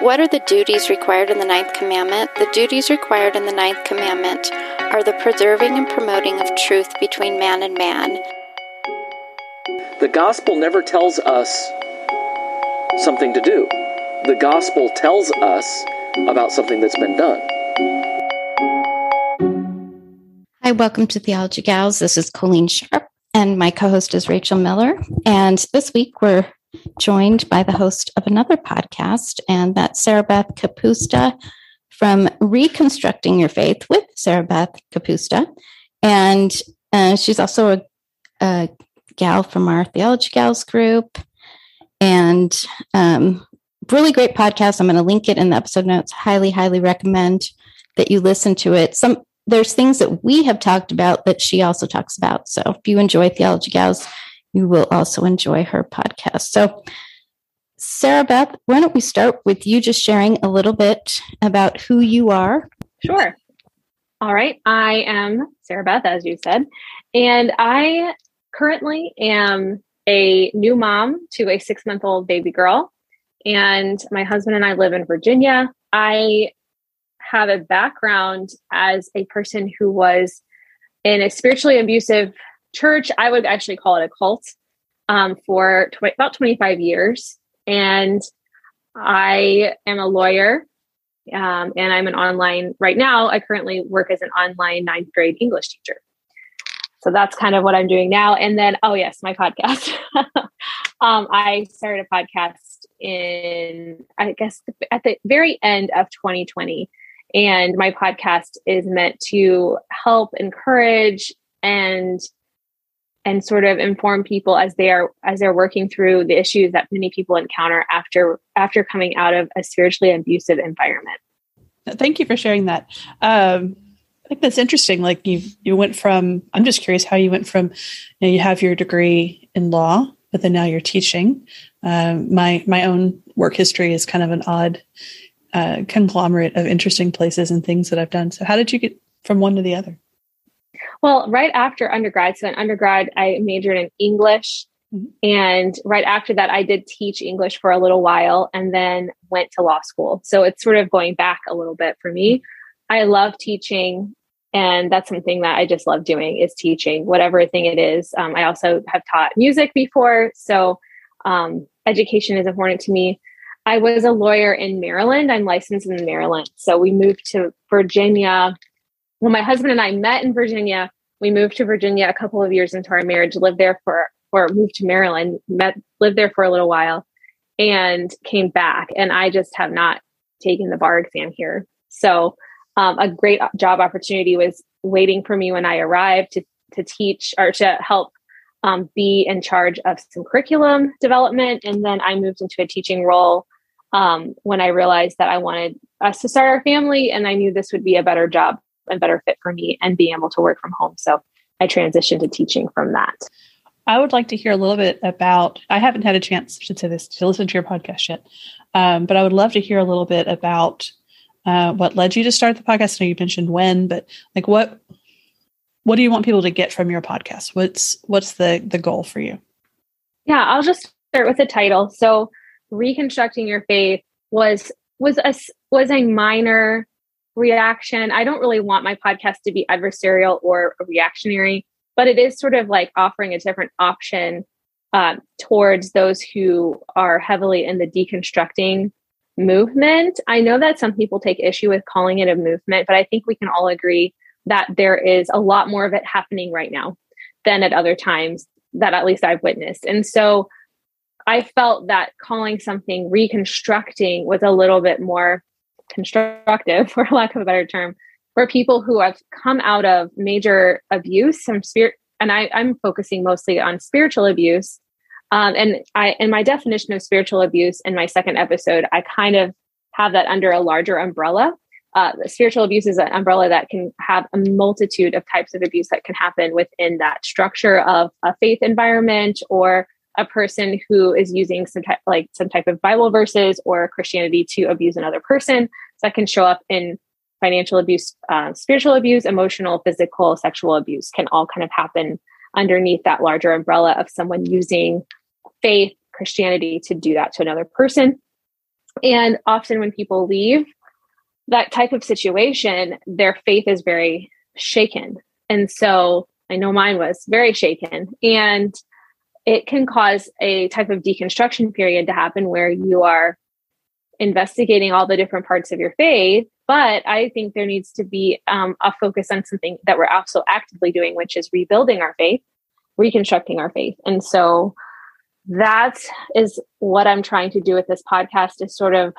What are the duties required in the ninth commandment? The duties required in the ninth commandment are the preserving and promoting of truth between man and man. The gospel never tells us something to do. The gospel tells us about something that's been done. Hi, welcome to Theology Gals. This is Colleen Sharp, and my co host is Rachel Miller. And this week we're joined by the host of another podcast, and that's Sarah Beth Kapusta from Reconstructing Your Faith with Sarah Beth Kapusta. And uh, she's also a, a, gal from our Theology Gals group. And um, really great podcast. I'm going to link it in the episode notes. Highly, highly recommend that you listen to it. Some there's things that we have talked about that she also talks about. So if you enjoy Theology Gals, you will also enjoy her podcast. So, Sarah Beth, why don't we start with you just sharing a little bit about who you are? Sure. All right. I am Sarah Beth, as you said, and I currently am a new mom to a six month old baby girl. And my husband and I live in Virginia. I have a background as a person who was in a spiritually abusive church, I would actually call it a cult, um, for tw- about 25 years. And I am a lawyer um, and I'm an online, right now, I currently work as an online ninth grade English teacher. So that's kind of what I'm doing now. And then, oh, yes, my podcast. um, I started a podcast in, I guess, at the very end of 2020. And my podcast is meant to help encourage and and sort of inform people as they are as they're working through the issues that many people encounter after after coming out of a spiritually abusive environment. Thank you for sharing that. Um, i think that's interesting like you you went from i'm just curious how you went from you know you have your degree in law but then now you're teaching. Um, my my own work history is kind of an odd uh, conglomerate of interesting places and things that i've done. So how did you get from one to the other well, right after undergrad, so in undergrad, I majored in English. Mm-hmm. And right after that, I did teach English for a little while and then went to law school. So it's sort of going back a little bit for me. I love teaching. And that's something that I just love doing is teaching, whatever thing it is. Um, I also have taught music before. So um, education is important to me. I was a lawyer in Maryland. I'm licensed in Maryland. So we moved to Virginia when my husband and I met in Virginia, we moved to Virginia a couple of years into our marriage, lived there for, or moved to Maryland, met, lived there for a little while, and came back. And I just have not taken the bar exam here. So, um, a great job opportunity was waiting for me when I arrived to, to teach or to help um, be in charge of some curriculum development. And then I moved into a teaching role um, when I realized that I wanted us to start our family and I knew this would be a better job a better fit for me and being able to work from home. So I transitioned to teaching from that. I would like to hear a little bit about. I haven't had a chance, to say this, to listen to your podcast yet, um, but I would love to hear a little bit about uh, what led you to start the podcast. I know you mentioned when, but like what what do you want people to get from your podcast? What's what's the the goal for you? Yeah, I'll just start with the title. So, reconstructing your faith was was a was a minor reaction. I don't really want my podcast to be adversarial or reactionary, but it is sort of like offering a different option um, towards those who are heavily in the deconstructing movement. I know that some people take issue with calling it a movement, but I think we can all agree that there is a lot more of it happening right now than at other times that at least I've witnessed. And so I felt that calling something reconstructing was a little bit more constructive, for lack of a better term, for people who have come out of major abuse, some spirit, and I, I'm focusing mostly on spiritual abuse. Um, and I, in my definition of spiritual abuse in my second episode, I kind of have that under a larger umbrella. Uh, spiritual abuse is an umbrella that can have a multitude of types of abuse that can happen within that structure of a faith environment or a person who is using some type like some type of bible verses or christianity to abuse another person. So that can show up in financial abuse uh, spiritual abuse emotional physical sexual abuse can all kind of happen underneath that larger umbrella of someone using faith christianity to do that to another person. And often when people leave that type of situation their faith is very shaken. And so i know mine was very shaken. And it can cause a type of deconstruction period to happen where you are investigating all the different parts of your faith. But I think there needs to be um, a focus on something that we're also actively doing, which is rebuilding our faith, reconstructing our faith. And so that is what I'm trying to do with this podcast is sort of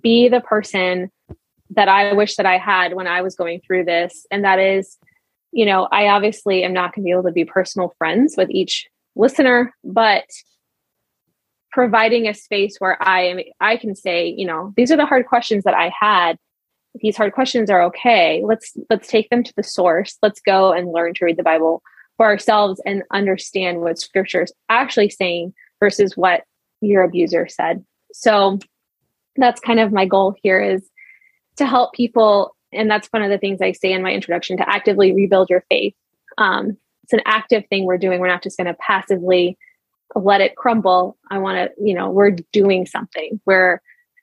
be the person that I wish that I had when I was going through this. And that is, you know, I obviously am not going to be able to be personal friends with each listener, but providing a space where I am I can say, you know, these are the hard questions that I had. These hard questions are okay. Let's let's take them to the source. Let's go and learn to read the Bible for ourselves and understand what scripture is actually saying versus what your abuser said. So that's kind of my goal here is to help people and that's one of the things I say in my introduction to actively rebuild your faith. Um, it's an active thing we're doing. We're not just going to passively let it crumble. I want to, you know, we're doing something. We're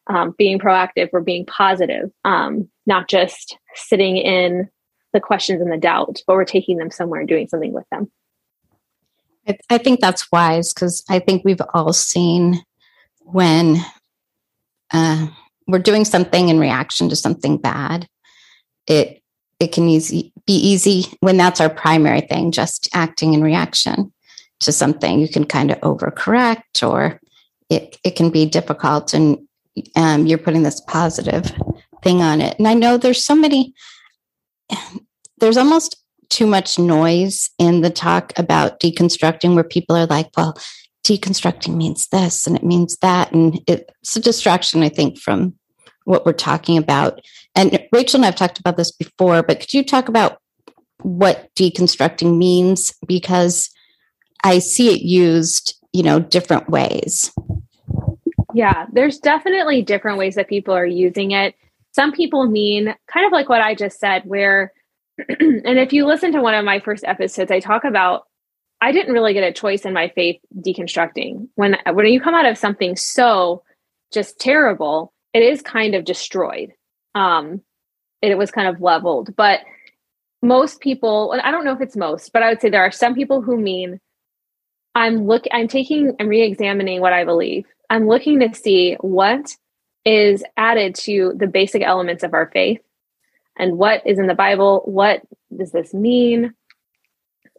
um, being proactive. We're being positive, um, not just sitting in the questions and the doubt, but we're taking them somewhere and doing something with them. I, I think that's wise because I think we've all seen when uh, we're doing something in reaction to something bad, it it can easy be easy when that's our primary thing, just acting in reaction to something. You can kind of overcorrect, or it it can be difficult, and um, you're putting this positive thing on it. And I know there's so many. There's almost too much noise in the talk about deconstructing, where people are like, "Well, deconstructing means this and it means that," and it's a distraction, I think, from what we're talking about. And Rachel and I've talked about this before, but could you talk about what deconstructing means? Because I see it used, you know, different ways. Yeah, there's definitely different ways that people are using it. Some people mean kind of like what I just said, where, and if you listen to one of my first episodes, I talk about I didn't really get a choice in my faith deconstructing. When when you come out of something so just terrible, it is kind of destroyed. Um, it was kind of leveled. But most people, I don't know if it's most, but I would say there are some people who mean I'm look I'm taking and re-examining what I believe. I'm looking to see what is added to the basic elements of our faith and what is in the Bible. What does this mean?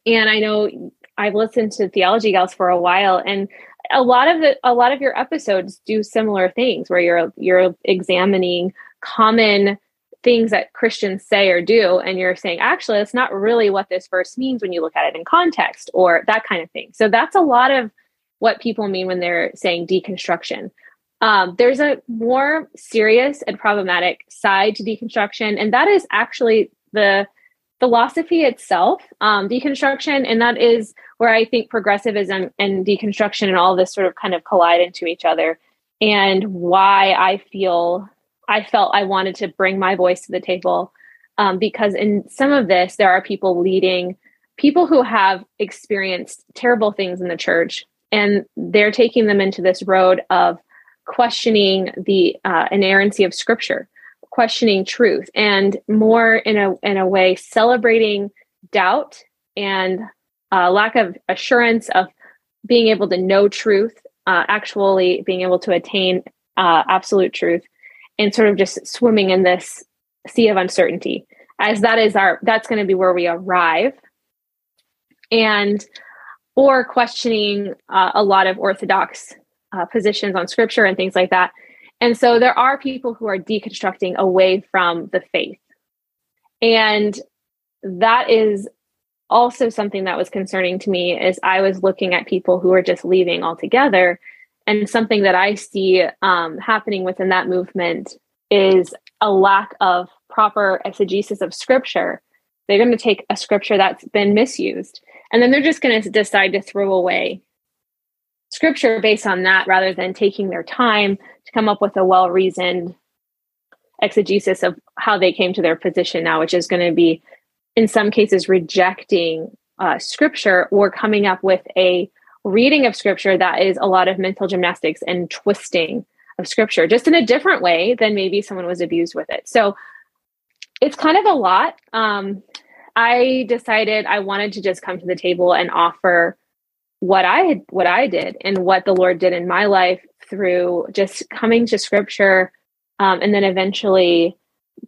And I know I've listened to theology gals for a while and a lot of the a lot of your episodes do similar things where you're you're examining common things that Christians say or do and you're saying actually that's not really what this verse means when you look at it in context or that kind of thing. So that's a lot of what people mean when they're saying deconstruction. Um, there's a more serious and problematic side to deconstruction, and that is actually the philosophy itself, um, deconstruction, and that is where I think progressivism and deconstruction and all this sort of kind of collide into each other, and why I feel I felt I wanted to bring my voice to the table um, because in some of this, there are people leading people who have experienced terrible things in the church, and they're taking them into this road of questioning the uh, inerrancy of Scripture, questioning truth, and more in a in a way celebrating doubt and uh, lack of assurance of being able to know truth, uh, actually being able to attain uh, absolute truth, and sort of just swimming in this sea of uncertainty. As that is our, that's going to be where we arrive, and or questioning uh, a lot of orthodox uh, positions on scripture and things like that. And so there are people who are deconstructing away from the faith. And that is also something that was concerning to me is I was looking at people who are just leaving altogether. And something that I see um, happening within that movement is a lack of proper exegesis of scripture. They're going to take a scripture that's been misused and then they're just going to decide to throw away scripture based on that rather than taking their time to come up with a well reasoned exegesis of how they came to their position now, which is going to be in some cases rejecting uh, scripture or coming up with a reading of scripture that is a lot of mental gymnastics and twisting of scripture just in a different way than maybe someone was abused with it. So it's kind of a lot. Um, i decided i wanted to just come to the table and offer what i had what i did and what the lord did in my life through just coming to scripture um, and then eventually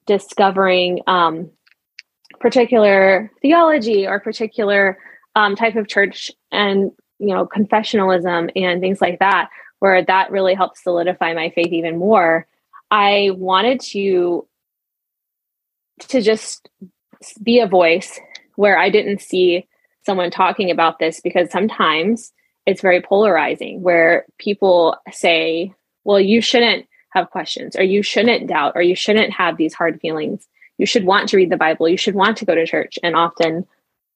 discovering um, particular theology or particular um, type of church and you know confessionalism and things like that where that really helped solidify my faith even more i wanted to to just be a voice where i didn't see someone talking about this because sometimes it's very polarizing where people say well you shouldn't have questions or you shouldn't doubt or you shouldn't have these hard feelings you should want to read the Bible, you should want to go to church. And often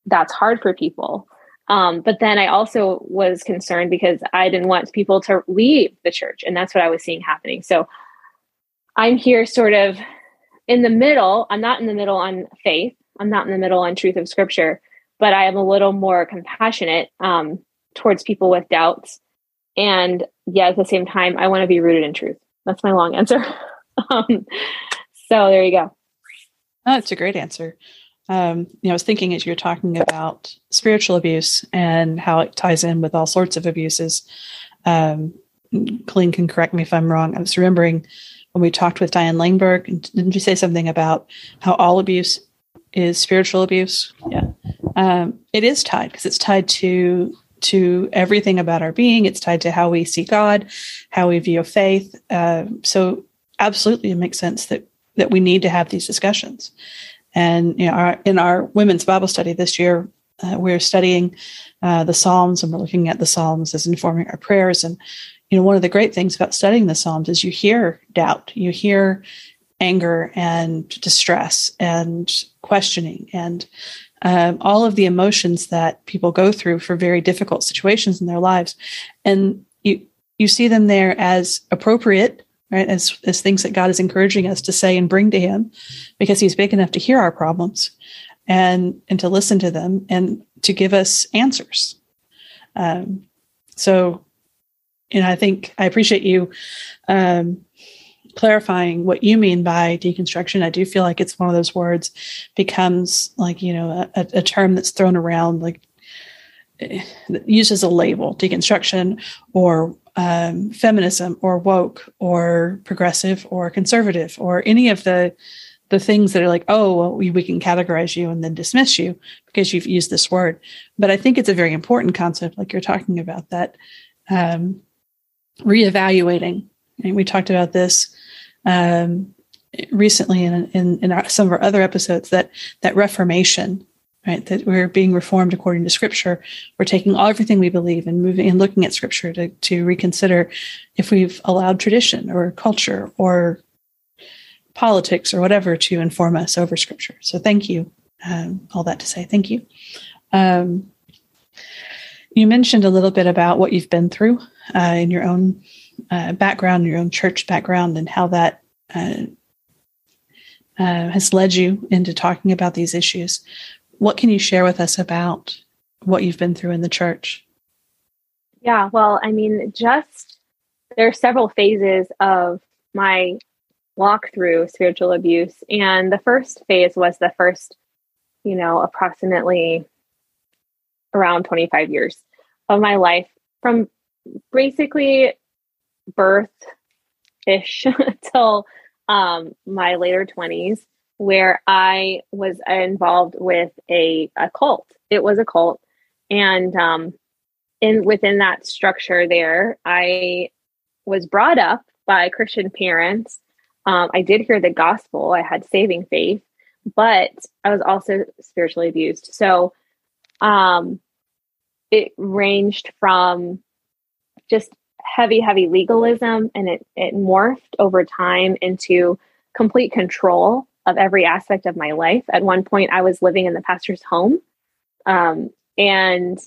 that's hard for people. Um, but then I also was concerned because I didn't want people to leave the church. And that's what I was seeing happening. So I'm here sort of in the middle. I'm not in the middle on faith, I'm not in the middle on truth of scripture, but I am a little more compassionate um, towards people with doubts. And yeah, at the same time, I want to be rooted in truth. That's my long answer. um, so there you go. Oh, that's a great answer. Um, you know, I was thinking as you're talking about spiritual abuse and how it ties in with all sorts of abuses. Um, Colleen can correct me if I'm wrong. I was remembering when we talked with Diane Langberg, didn't you say something about how all abuse is spiritual abuse? Yeah, um, it is tied because it's tied to to everything about our being. It's tied to how we see God, how we view faith. Uh, so, absolutely, it makes sense that that we need to have these discussions. And you know, our, in our women's Bible study this year, uh, we're studying uh, the Psalms and we're looking at the Psalms as informing our prayers. And you know, one of the great things about studying the Psalms is you hear doubt, you hear anger and distress and questioning and um, all of the emotions that people go through for very difficult situations in their lives, and you you see them there as appropriate right? As, as things that God is encouraging us to say and bring to Him because He's big enough to hear our problems and, and to listen to them and to give us answers. Um, so, you know, I think I appreciate you um, clarifying what you mean by deconstruction. I do feel like it's one of those words becomes like, you know, a, a term that's thrown around like eh, used as a label, deconstruction or um, feminism or woke or progressive or conservative or any of the the things that are like, oh, well, we, we can categorize you and then dismiss you because you've used this word. But I think it's a very important concept, like you're talking about that um, reevaluating. And we talked about this um, recently in, in, in our, some of our other episodes that that reformation right? That we're being reformed according to scripture. We're taking all everything we believe and moving and looking at scripture to, to reconsider if we've allowed tradition or culture or politics or whatever to inform us over scripture. So thank you. Um, all that to say, thank you. Um, you mentioned a little bit about what you've been through uh, in your own uh, background, your own church background, and how that uh, uh, has led you into talking about these issues. What can you share with us about what you've been through in the church? Yeah, well, I mean, just there are several phases of my walk through spiritual abuse. And the first phase was the first, you know, approximately around 25 years of my life from basically birth ish till um, my later 20s, where I was involved with a, a cult. It was a cult. And um, in within that structure there, I was brought up by Christian parents. Um, I did hear the gospel. I had saving faith, but I was also spiritually abused. So um, it ranged from just heavy, heavy legalism, and it, it morphed over time into complete control of every aspect of my life. At one point, I was living in the pastor's home, um, and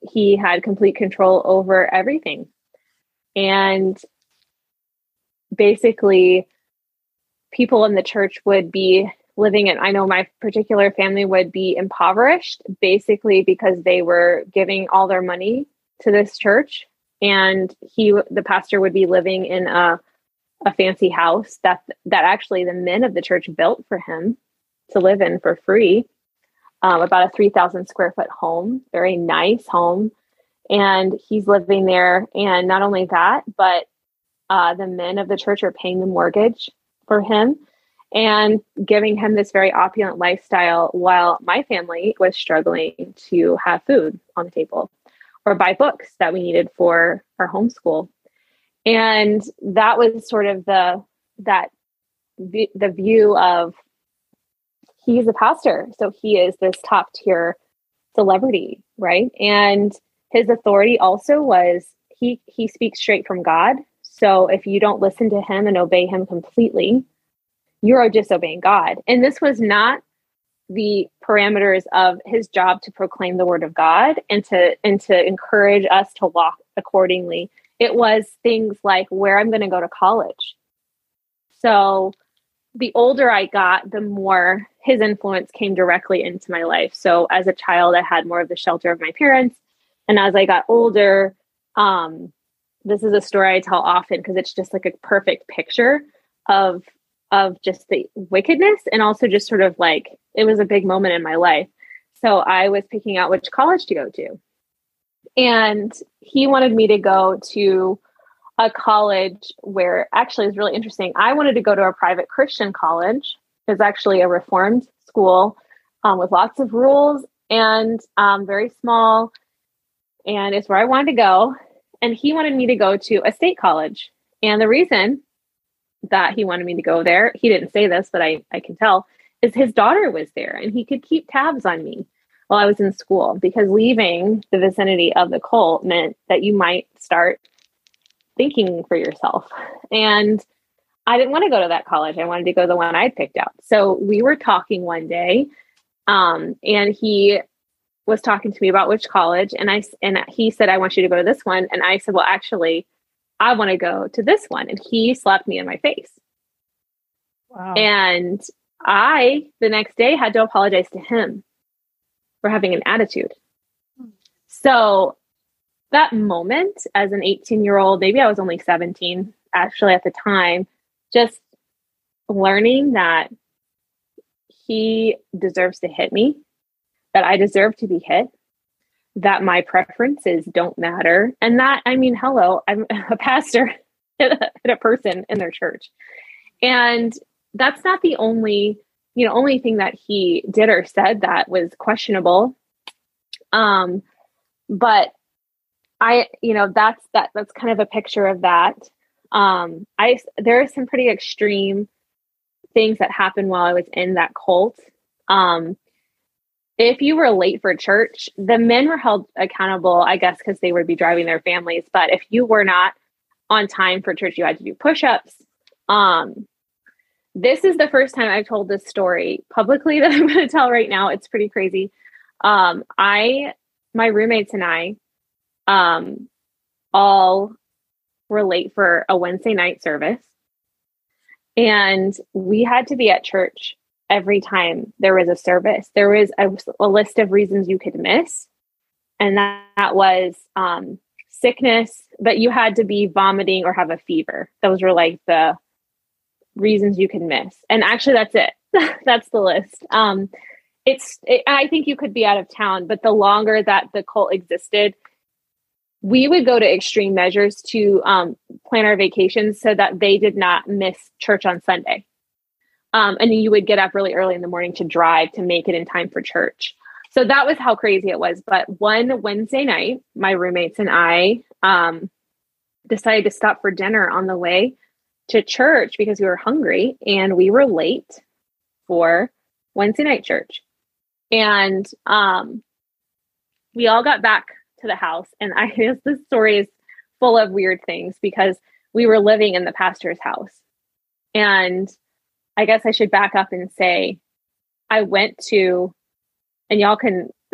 he had complete control over everything. And basically, people in the church would be living in, I know my particular family would be impoverished basically because they were giving all their money to this church and he the pastor would be living in a a fancy house that that actually the men of the church built for him to live in for free um, about a 3000 square foot home very nice home and he's living there and not only that but uh, the men of the church are paying the mortgage for him and giving him this very opulent lifestyle while my family was struggling to have food on the table or buy books that we needed for our homeschool. And that was sort of the that the view of he's a pastor, so he is this top tier celebrity, right? And his authority also was he he speaks straight from God. So if you don't listen to him and obey him completely, you're disobeying God. And this was not the parameters of his job to proclaim the word of God and to and to encourage us to walk accordingly. It was things like where I'm going to go to college. So the older I got, the more his influence came directly into my life. So as a child, I had more of the shelter of my parents, and as I got older, um, this is a story I tell often because it's just like a perfect picture of of just the wickedness and also just sort of like it was a big moment in my life. So I was picking out which college to go to. And he wanted me to go to a college where actually is really interesting. I wanted to go to a private Christian college. It's actually a reformed school um, with lots of rules and um, very small. And it's where I wanted to go. And he wanted me to go to a state college. And the reason that he wanted me to go there, he didn't say this, but I, I can tell, is his daughter was there and he could keep tabs on me while I was in school because leaving the vicinity of the cult meant that you might start thinking for yourself. And I didn't want to go to that college. I wanted to go to the one I'd picked out. So we were talking one day, um, and he was talking to me about which college, and I and he said, "I want you to go to this one," and I said, "Well, actually, I want to go to this one," and he slapped me in my face. Wow. And I, the next day, had to apologize to him for having an attitude. So that moment as an 18 year old, maybe I was only 17 actually at the time, just learning that he deserves to hit me, that I deserve to be hit, that my preferences don't matter. And that, I mean, hello, I'm a pastor a person in their church. And that's not the only you know only thing that he did or said that was questionable. Um but i you know that's that that's kind of a picture of that. Um i there are some pretty extreme things that happened while i was in that cult. Um if you were late for church the men were held accountable i guess because they would be driving their families. But if you were not on time for church you had to do push-ups. Um this is the first time I've told this story publicly that I'm going to tell right now. It's pretty crazy. Um, I, my roommates and I, um, all were late for a Wednesday night service. And we had to be at church every time there was a service. There was a, a list of reasons you could miss. And that, that was um, sickness, but you had to be vomiting or have a fever. Those were like the reasons you can miss. And actually, that's it. that's the list. Um, it's, it, I think you could be out of town, but the longer that the cult existed, we would go to extreme measures to um, plan our vacations so that they did not miss church on Sunday. Um, and you would get up really early in the morning to drive to make it in time for church. So that was how crazy it was. But one Wednesday night, my roommates and I um, decided to stop for dinner on the way to church because we were hungry and we were late for Wednesday night church. And um, we all got back to the house. And I guess this story is full of weird things because we were living in the pastor's house. And I guess I should back up and say I went to, and y'all can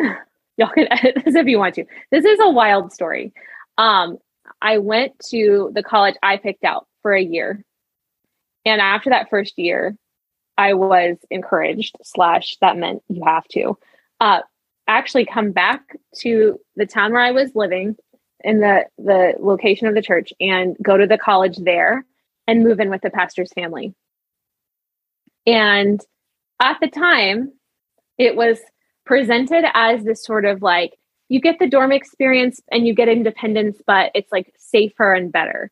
y'all can edit this if you want to. This is a wild story. Um, I went to the college I picked out for a year. And after that first year, I was encouraged, slash, that meant you have to. Uh, actually come back to the town where I was living in the the location of the church and go to the college there and move in with the pastor's family. And at the time, it was presented as this sort of like you get the dorm experience and you get independence, but it's like safer and better.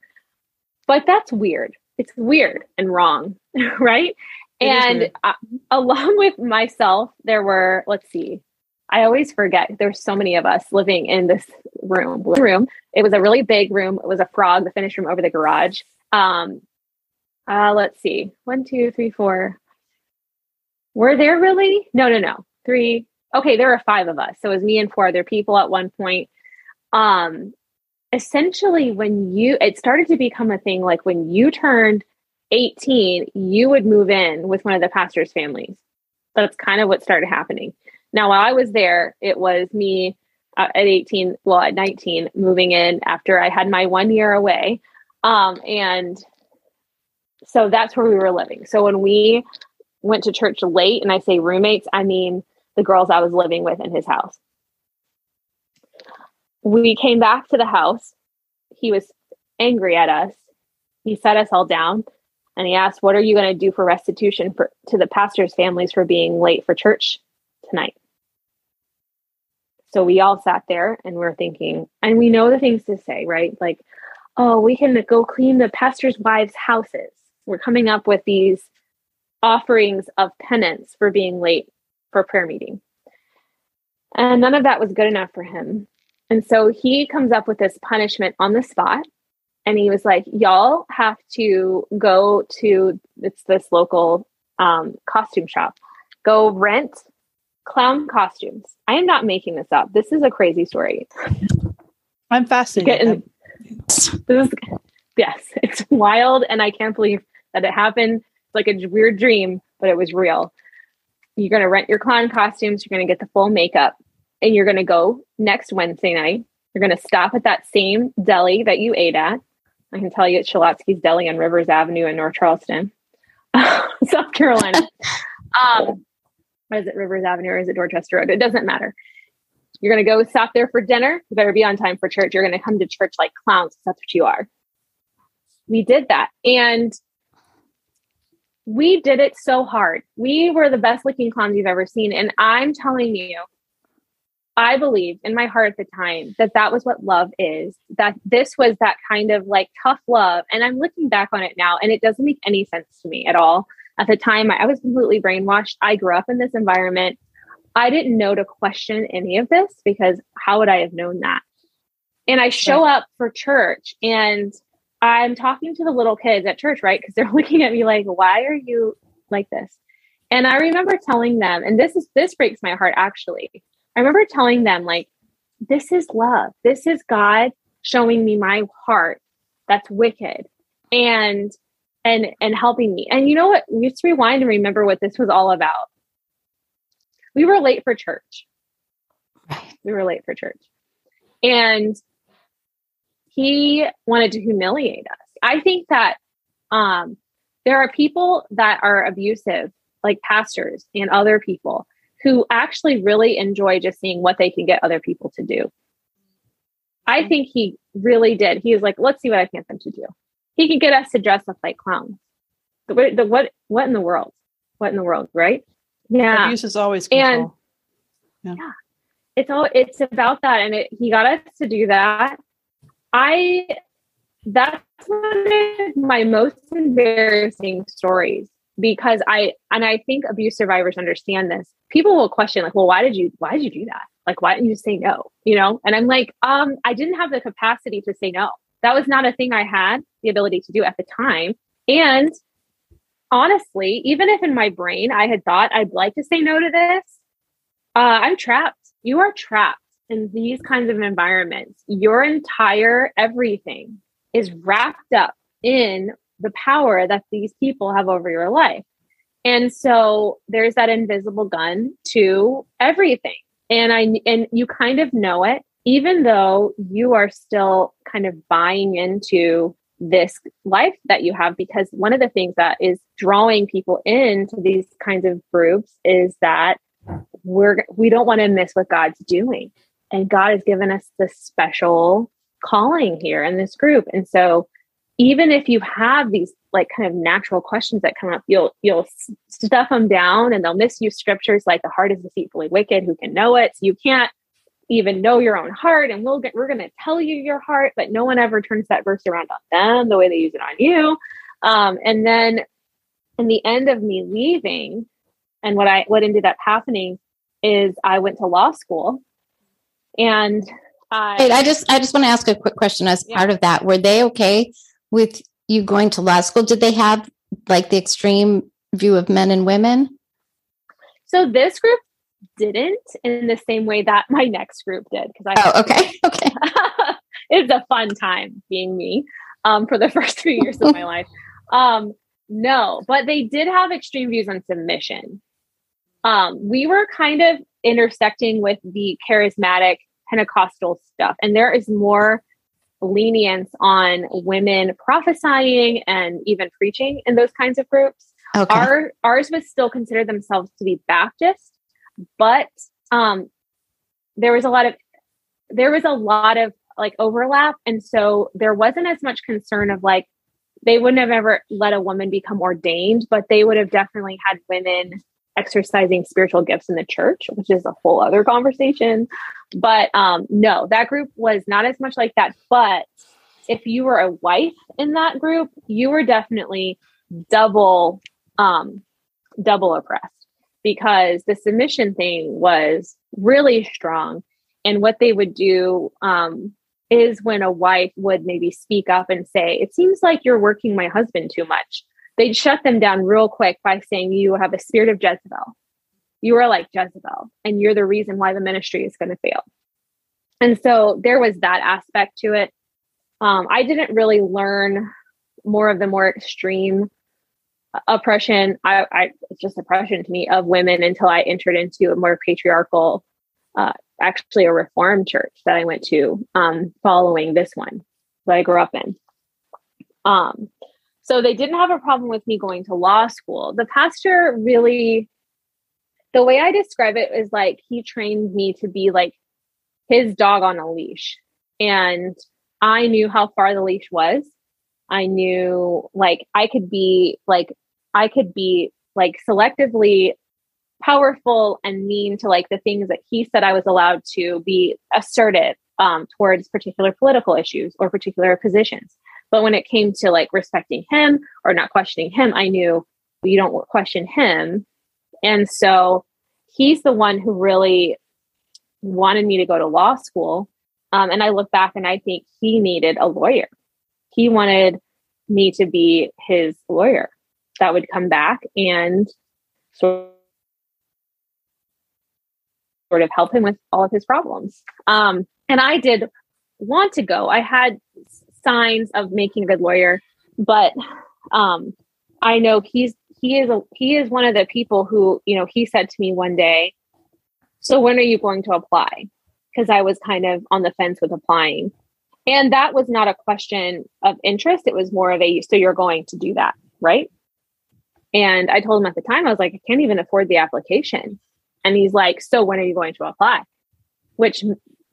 But that's weird. It's weird and wrong, right? It and uh, along with myself, there were, let's see, I always forget there's so many of us living in this room. Room. It was a really big room. It was a frog, the finished room over the garage. Um, uh, let's see, one, two, three, four. Were there really? No, no, no. Three. Okay, there were five of us. So it was me and four other people at one point. Um, essentially, when you it started to become a thing, like when you turned 18, you would move in with one of the pastor's families. That's kind of what started happening. Now, while I was there, it was me uh, at 18, well, at 19, moving in after I had my one year away. Um, and so that's where we were living. So when we went to church late, and I say roommates, I mean the girls I was living with in his house. We came back to the house. He was angry at us. He set us all down and he asked, What are you going to do for restitution for, to the pastor's families for being late for church tonight. So we all sat there and we're thinking, and we know the things to say, right? Like, oh, we can go clean the pastor's wives' houses. We're coming up with these offerings of penance for being late for prayer meeting. And none of that was good enough for him. And so he comes up with this punishment on the spot. And he was like, Y'all have to go to it's this local um, costume shop, go rent clown costumes. I am not making this up. This is a crazy story. I'm fascinated. this is, yes, it's wild, and I can't believe that it happened. It's like a weird dream, but it was real. You're going to rent your clown costumes. You're going to get the full makeup, and you're going to go next Wednesday night. You're going to stop at that same deli that you ate at. I can tell you it's Schlotzsky's Deli on Rivers Avenue in North Charleston, South Carolina. Um, is it Rivers Avenue or is it Dorchester Road? It doesn't matter. You're going to go stop there for dinner. You better be on time for church. You're going to come to church like clowns. That's what you are. We did that. And we did it so hard. We were the best looking clowns you've ever seen. And I'm telling you, I believed in my heart at the time that that was what love is, that this was that kind of like tough love. And I'm looking back on it now, and it doesn't make any sense to me at all at the time, I was completely brainwashed. I grew up in this environment. I didn't know to question any of this because how would I have known that? And I show right. up for church and I'm talking to the little kids at church, right? Because they're looking at me like, why are you like this? And I remember telling them, and this is this breaks my heart actually. I remember telling them, like, this is love. This is God showing me my heart that's wicked. And and and helping me. And you know what? We just rewind and remember what this was all about. We were late for church. We were late for church. And he wanted to humiliate us. I think that um there are people that are abusive, like pastors and other people, who actually really enjoy just seeing what they can get other people to do. I mm-hmm. think he really did. He was like, let's see what I can get them to do. He could get us to dress up like clowns. The, the, what, what in the world? What in the world, right? Yeah. Abuse is always control. And, yeah. yeah. It's all, it's about that. And it, he got us to do that. I, that's one of my most embarrassing stories because I, and I think abuse survivors understand this. People will question like, well, why did you, why did you do that? Like, why didn't you say no? You know? And I'm like, um, I didn't have the capacity to say no. That was not a thing I had the ability to do at the time. And honestly, even if in my brain I had thought I'd like to say no to this, uh, I'm trapped. You are trapped in these kinds of environments. Your entire everything is wrapped up in the power that these people have over your life. And so there's that invisible gun to everything. And i and you kind of know it even though you are still kind of buying into this life that you have because one of the things that is drawing people into these kinds of groups is that we're we don't want to miss what God's doing. And God has given us this special calling here in this group. And so even if you have these like kind of natural questions that come up you'll you'll stuff them down and they'll misuse scriptures like the heart is deceitfully wicked who can know it so you can't even know your own heart and we'll get we're going to tell you your heart but no one ever turns that verse around on them the way they use it on you um, and then in the end of me leaving and what i what ended up happening is i went to law school and I, Wait, I just I just want to ask a quick question as yeah. part of that. Were they okay with you going to law school, did they have like the extreme view of men and women? So this group didn't in the same way that my next group did because I oh okay okay it's a fun time being me um, for the first three years of my life. Um, no, but they did have extreme views on submission. Um, we were kind of intersecting with the charismatic Pentecostal stuff, and there is more lenience on women prophesying and even preaching in those kinds of groups. Okay. Our ours would still consider themselves to be Baptist, but um, there was a lot of there was a lot of like overlap, and so there wasn't as much concern of like they wouldn't have ever let a woman become ordained, but they would have definitely had women exercising spiritual gifts in the church, which is a whole other conversation. But um, no, that group was not as much like that. But if you were a wife in that group, you were definitely double um, double oppressed because the submission thing was really strong. And what they would do um, is when a wife would maybe speak up and say, It seems like you're working my husband too much they'd shut them down real quick by saying you have a spirit of Jezebel. You are like Jezebel, and you're the reason why the ministry is going to fail. And so there was that aspect to it. Um, I didn't really learn more of the more extreme oppression. I, I, it's just oppression to me of women until I entered into a more patriarchal, uh, actually a reformed church that I went to um, following this one that I grew up in. Um, so they didn't have a problem with me going to law school. The pastor really, the way I describe it is like he trained me to be like his dog on a leash. And I knew how far the leash was. I knew like I could be like, I could be like selectively powerful and mean to like the things that he said I was allowed to be assertive um, towards particular political issues or particular positions. But when it came to like respecting him or not questioning him, I knew you don't question him. And so he's the one who really wanted me to go to law school. Um, and I look back and I think he needed a lawyer. He wanted me to be his lawyer that would come back and sort sort of help him with all of his problems. Um, and I did want to go. I had signs of making a good lawyer, but um, I know he's he is a, he is one of the people who you know he said to me one day, "So when are you going to apply?" Because I was kind of on the fence with applying, and that was not a question of interest. It was more of a so you're going to do that, right? And I told him at the time, I was like, I can't even afford the application. And he's like, So when are you going to apply? Which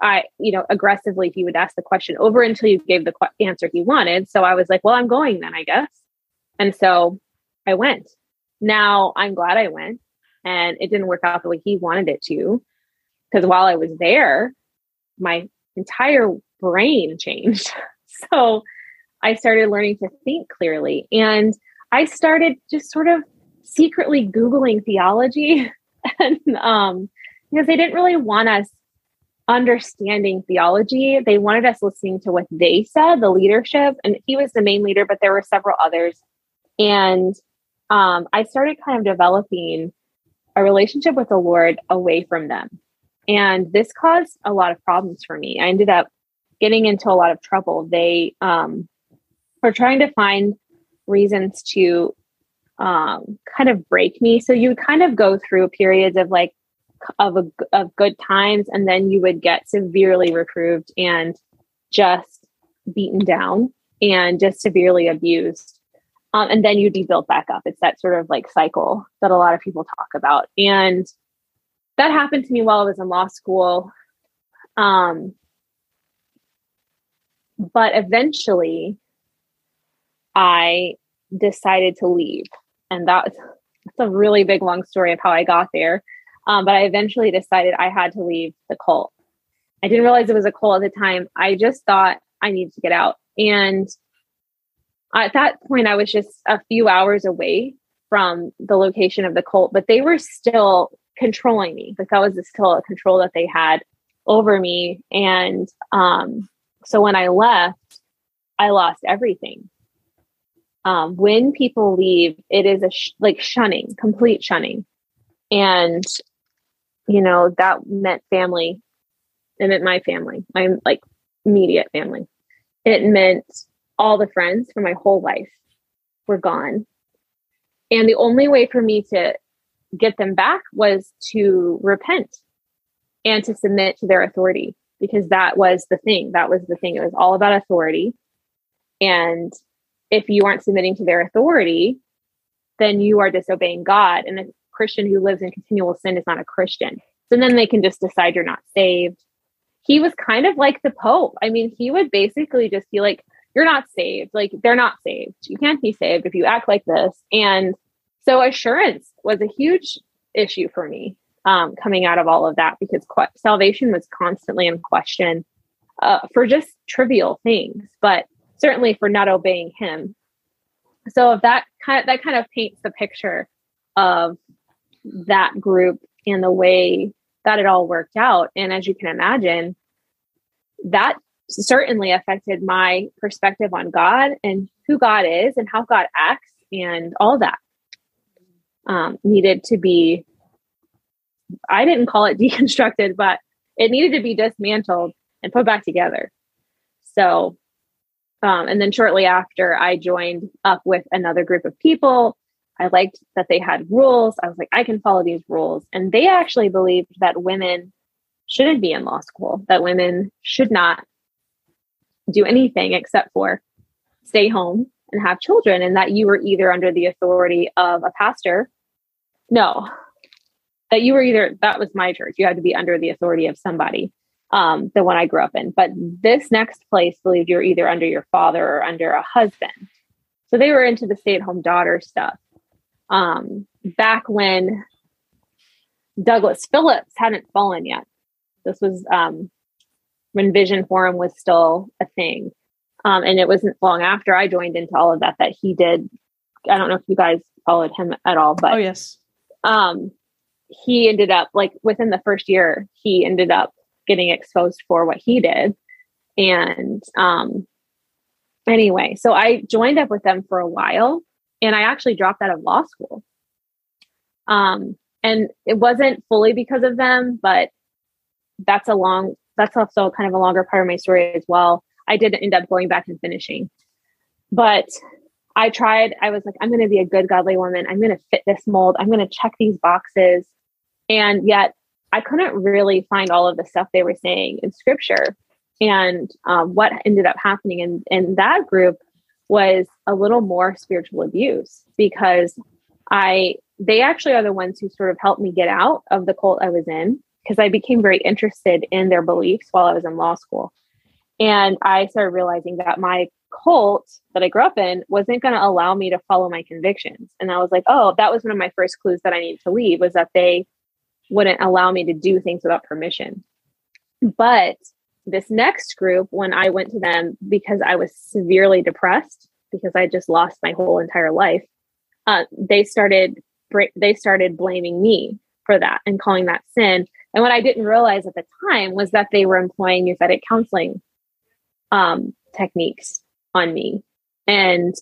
I, you know, aggressively, he would ask the question over until you gave the qu- answer he wanted. So I was like, Well, I'm going then, I guess. And so I went. Now I'm glad I went and it didn't work out the way he wanted it to. Because while I was there, my entire brain changed. so I started learning to think clearly. And I started just sort of secretly Googling theology. and um, because they didn't really want us understanding theology, they wanted us listening to what they said, the leadership. And he was the main leader, but there were several others. And um, I started kind of developing a relationship with the Lord away from them. And this caused a lot of problems for me. I ended up getting into a lot of trouble. They um, were trying to find reasons to um, kind of break me. So you kind of go through periods of like of a, of good times, and then you would get severely reproved and just beaten down and just severely abused. Um, and then you'd be built back up. It's that sort of like cycle that a lot of people talk about. And that happened to me while I was in law school. Um, but eventually, I decided to leave. And that, that's a really big, long story of how I got there. Um, but I eventually decided I had to leave the cult. I didn't realize it was a cult at the time. I just thought I needed to get out. And at that point, I was just a few hours away from the location of the cult, but they were still controlling me. Like that was still a control that they had over me. And um, so when I left, I lost everything um, when people leave, it is a sh- like shunning, complete shunning. And, you know, that meant family. It meant my family, my like immediate family. It meant all the friends for my whole life were gone. And the only way for me to get them back was to repent and to submit to their authority because that was the thing. That was the thing. It was all about authority. And if you aren't submitting to their authority, then you are disobeying God. And Christian who lives in continual sin is not a Christian. So then they can just decide you're not saved. He was kind of like the Pope. I mean, he would basically just be like, you're not saved. Like, they're not saved. You can't be saved if you act like this. And so assurance was a huge issue for me um, coming out of all of that because qu- salvation was constantly in question uh, for just trivial things. But certainly for not obeying him. So if that kind of, that kind of paints the picture of that group and the way that it all worked out. And as you can imagine, that certainly affected my perspective on God and who God is and how God acts and all that um, needed to be, I didn't call it deconstructed, but it needed to be dismantled and put back together. So um, and then shortly after, I joined up with another group of people. I liked that they had rules. I was like, I can follow these rules. And they actually believed that women shouldn't be in law school, that women should not do anything except for stay home and have children, and that you were either under the authority of a pastor. No, that you were either, that was my church. You had to be under the authority of somebody um, the one I grew up in. But this next place believed you're either under your father or under a husband. So they were into the stay at home daughter stuff. Um, back when Douglas Phillips hadn't fallen yet. This was um, when Vision Forum was still a thing. Um, and it wasn't long after I joined into all of that that he did. I don't know if you guys followed him at all, but oh yes, um, he ended up like within the first year, he ended up getting exposed for what he did. And um, anyway, so I joined up with them for a while and I actually dropped out of law school. Um, and it wasn't fully because of them, but that's a long, that's also kind of a longer part of my story as well. I did end up going back and finishing, but I tried, I was like, I'm going to be a good, godly woman. I'm going to fit this mold. I'm going to check these boxes. And yet I couldn't really find all of the stuff they were saying in scripture. And um, what ended up happening in, in that group was a little more spiritual abuse because I they actually are the ones who sort of helped me get out of the cult I was in because I became very interested in their beliefs while I was in law school. And I started realizing that my cult that I grew up in wasn't going to allow me to follow my convictions. And I was like, oh, that was one of my first clues that I needed to leave was that they wouldn't allow me to do things without permission. But this next group, when I went to them because I was severely depressed because I just lost my whole entire life, uh, they started they started blaming me for that and calling that sin. And what I didn't realize at the time was that they were employing nouthetic counseling um, techniques on me. And,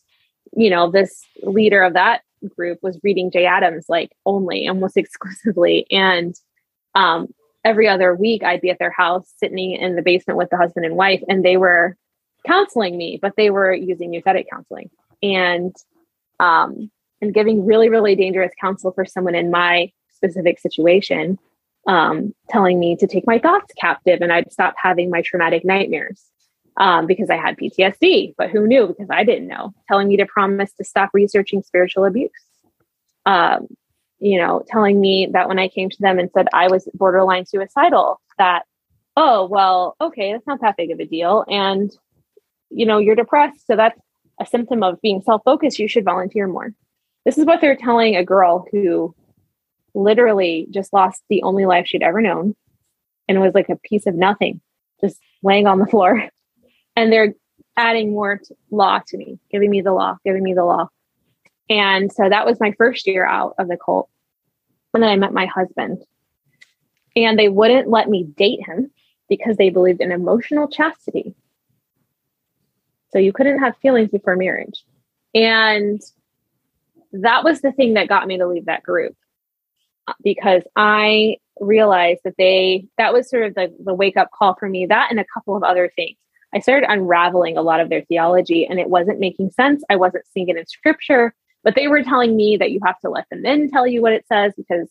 you know, this leader of that group was reading Jay Adams like only, almost exclusively. And um, every other week, I'd be at their house sitting in the basement with the husband and wife, and they were counseling me, but they were using nouthetic counseling. And um, and giving really, really dangerous counsel for someone in my specific situation, um, telling me to take my thoughts captive and I'd stop having my traumatic nightmares um, because I had PTSD. But who knew? Because I didn't know. Telling me to promise to stop researching spiritual abuse. Um, you know, telling me that when I came to them and said I was borderline suicidal, that, oh, well, okay, that's not that big of a deal. And, you know, you're depressed. So that's a symptom of being self focused. You should volunteer more. This is what they're telling a girl who literally just lost the only life she'd ever known and was like a piece of nothing, just laying on the floor. And they're adding more law to me, giving me the law, giving me the law. And so that was my first year out of the cult. And then I met my husband. And they wouldn't let me date him because they believed in emotional chastity. So you couldn't have feelings before marriage. And that was the thing that got me to leave that group because I realized that they, that was sort of the, the wake up call for me, that and a couple of other things. I started unraveling a lot of their theology and it wasn't making sense. I wasn't seeing it in scripture, but they were telling me that you have to let the men tell you what it says because,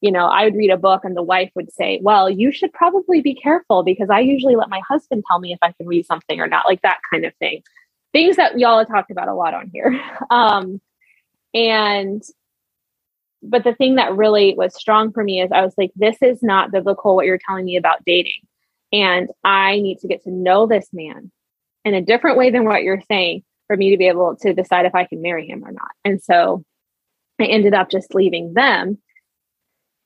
you know, I would read a book and the wife would say, well, you should probably be careful because I usually let my husband tell me if I can read something or not, like that kind of thing. Things that y'all have talked about a lot on here. Um, and but the thing that really was strong for me is I was like, this is not biblical what you're telling me about dating. And I need to get to know this man in a different way than what you're saying for me to be able to decide if I can marry him or not. And so I ended up just leaving them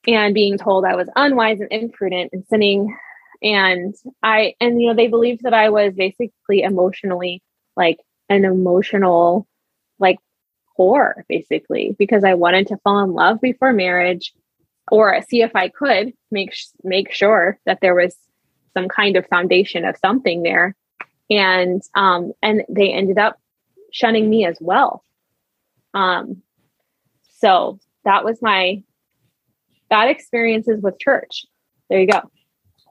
and being told I was unwise and imprudent and sinning. And I, and you know, they believed that I was basically emotionally like an emotional, like whore, basically because I wanted to fall in love before marriage or see if I could make make sure that there was some kind of foundation of something there and um and they ended up shunning me as well. Um so that was my bad experiences with church. There you go.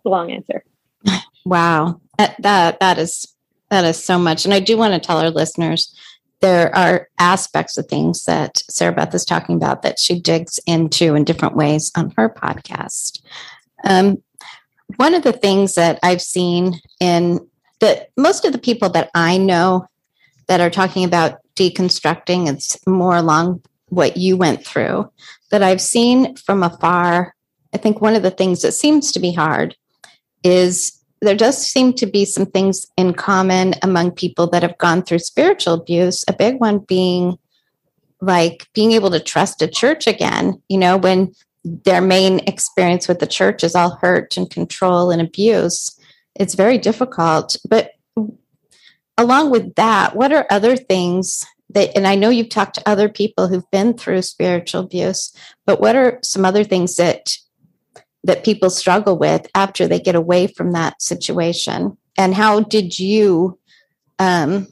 The long answer. Wow. That that, that is that is so much. And i do want to tell our listeners there are aspects of things that Sarah Beth is talking about that she digs into in different ways on her podcast. Um, one of the things that I've seen in that most of the people that I know that are talking about deconstructing, it's more along what you went through that I've seen from afar. I think one of the things that seems to be hard is there does seem to be some things in common among people that have gone through spiritual abuse. A big one being like being able to trust a church again, you know, when their main experience with the church is all hurt and control and abuse. It's very difficult. But along with that, what are other things that, and I know you've talked to other people who've been through spiritual abuse, but what are some other things that that people struggle with after they get away from that situation? And how did you um,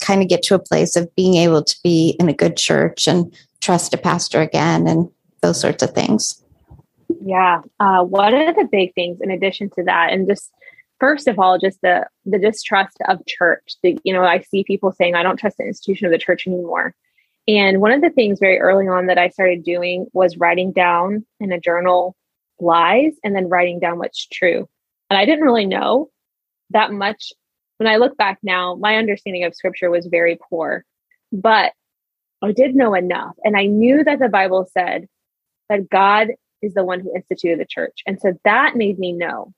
kind of get to a place of being able to be in a good church and trust a pastor again and those sorts of things? Yeah uh, one of the big things in addition to that and just first of all just the the distrust of church the, you know i see people saying i don't trust the institution of the church anymore and one of the things very early on that i started doing was writing down in a journal lies and then writing down what's true. And I didn't really know that much. When I look back now, my understanding of scripture was very poor. But I did know enough. And I knew that the Bible said that God is the one who instituted the church. And so that made me know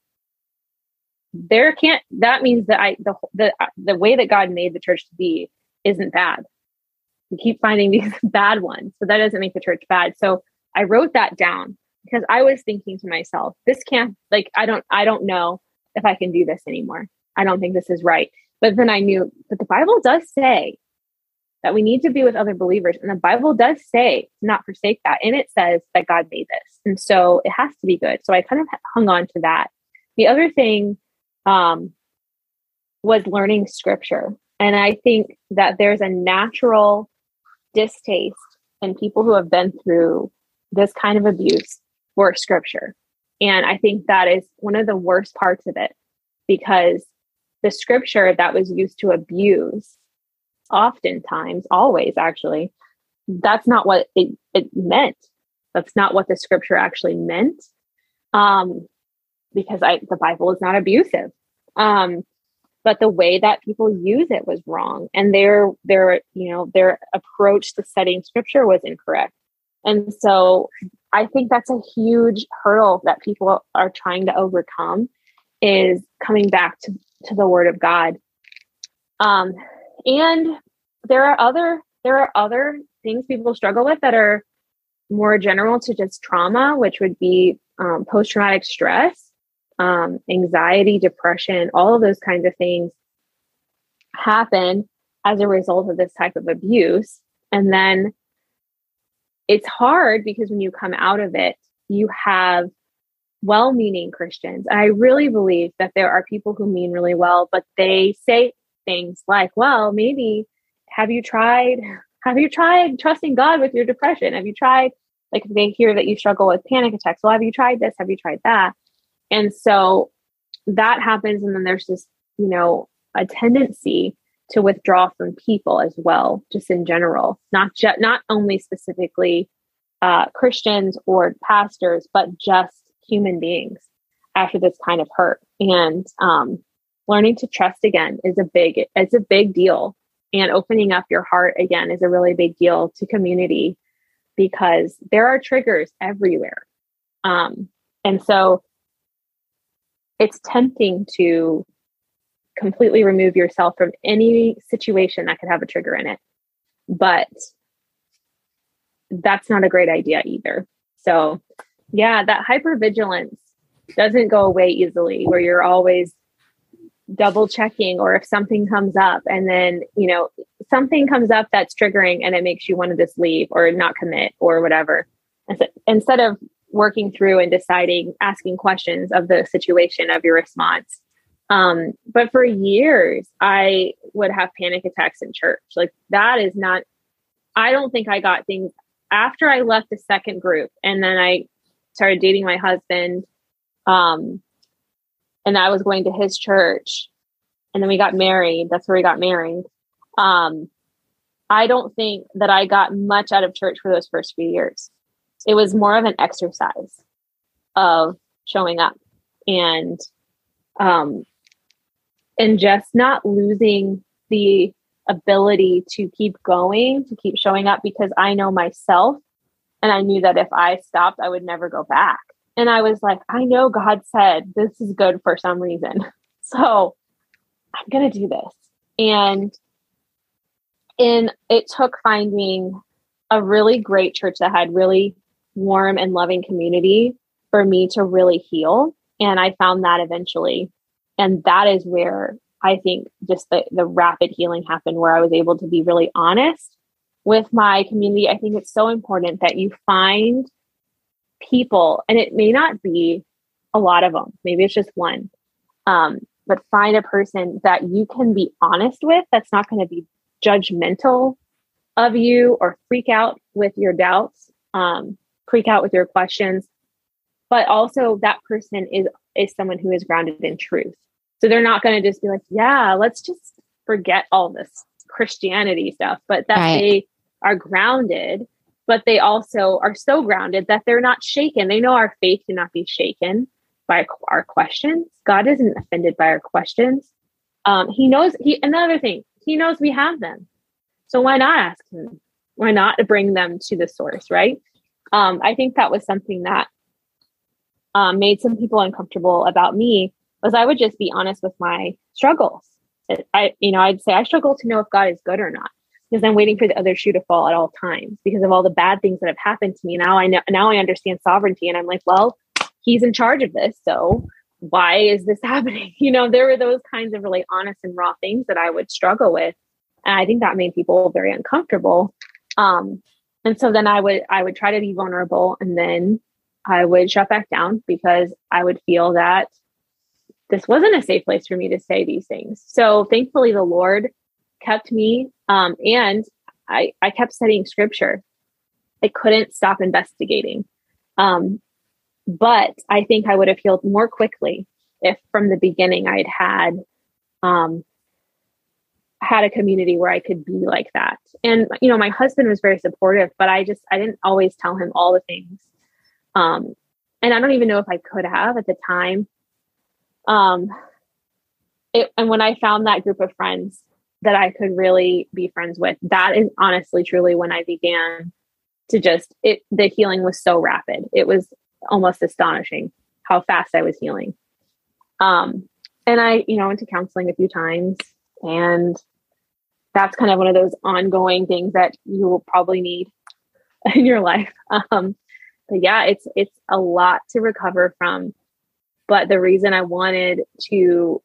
there can't that means that I the the the way that God made the church to be isn't bad. We keep finding these bad ones. So that doesn't make the church bad. So I wrote that down because I was thinking to myself, this can't like I don't I don't know if I can do this anymore. I don't think this is right. But then I knew but the Bible does say that we need to be with other believers. And the Bible does say not forsake that. And it says that God made this. And so it has to be good. So I kind of hung on to that. The other thing um, was learning scripture. And I think that there's a natural distaste in people who have been through this kind of abuse for scripture. And I think that is one of the worst parts of it because the scripture that was used to abuse, oftentimes, always actually, that's not what it, it meant. That's not what the scripture actually meant. Um, because I, the Bible is not abusive. Um, but the way that people use it was wrong, and their their you know their approach to studying scripture was incorrect. And so I think that's a huge hurdle that people are trying to overcome is coming back to, to the word of God. Um, and there are other there are other things people struggle with that are more general to just trauma, which would be um, post traumatic stress um, anxiety, depression, all of those kinds of things happen as a result of this type of abuse. And then it's hard because when you come out of it, you have well meaning Christians. And I really believe that there are people who mean really well, but they say things like, well, maybe have you tried? Have you tried trusting God with your depression? Have you tried, like, they hear that you struggle with panic attacks? Well, have you tried this? Have you tried that? And so that happens. And then there's this, you know, a tendency to withdraw from people as well, just in general, not just not only specifically uh, Christians or pastors, but just human beings after this kind of hurt. And um, learning to trust again is a big it's a big deal. And opening up your heart again is a really big deal to community because there are triggers everywhere. Um, and so it's tempting to completely remove yourself from any situation that could have a trigger in it. But that's not a great idea either. So, yeah, that hypervigilance doesn't go away easily where you're always double checking or if something comes up and then, you know, something comes up that's triggering and it makes you want to just leave or not commit or whatever. Instead of working through and deciding, asking questions of the situation of your response. Um, but for years, I would have panic attacks in church. Like that is not, I don't think I got things after I left the second group and then I started dating my husband. Um, and I was going to his church and then we got married. That's where we got married. Um, I don't think that I got much out of church for those first few years it was more of an exercise of showing up and um and just not losing the ability to keep going to keep showing up because i know myself and i knew that if i stopped i would never go back. And i was like i know god said this is good for some reason. So i'm going to do this. And and it took finding a really great church that had really warm and loving community for me to really heal. And I found that eventually. And that is where I think just the, the rapid healing happened, where I was able to be really honest with my community. I think it's so important that you find people, and it may not be a lot of them, maybe it's just one, um, but find a person that you can be honest with that's not going to be judgmental of you or freak out with your doubts. Um, freak out with your questions. But also that person is is someone who is grounded in truth. So they're not going to just be like yeah let's just forget all this christianity stuff but that right. they are grounded but they also are so grounded that they're not shaken. They know our faith cannot be shaken by our questions. God isn't offended by our questions. Um, he knows he another thing he knows we have them. So why not ask him? Why not bring them to the source right um, i think that was something that um, made some people uncomfortable about me was i would just be honest with my struggles. I you know i'd say i struggle to know if god is good or not because i'm waiting for the other shoe to fall at all times because of all the bad things that have happened to me. Now i know now i understand sovereignty and i'm like well he's in charge of this so why is this happening? You know there were those kinds of really honest and raw things that i would struggle with. And i think that made people very uncomfortable. Um, and so then i would i would try to be vulnerable and then i would shut back down because i would feel that this wasn't a safe place for me to say these things. So thankfully the lord kept me um, and I, I kept studying scripture. I couldn't stop investigating. Um, but I think I would have healed more quickly if from the beginning I'd had um, had a community where I could be like that. And you know, my husband was very supportive, but I just I didn't always tell him all the things. Um, and I don't even know if I could have at the time. Um, it, and when I found that group of friends that I could really be friends with, that is honestly truly when I began to just it the healing was so rapid. It was almost astonishing how fast I was healing. Um, and I, you know, went to counseling a few times, and that's kind of one of those ongoing things that you will probably need in your life. Um, but yeah, it's it's a lot to recover from. But the reason I wanted to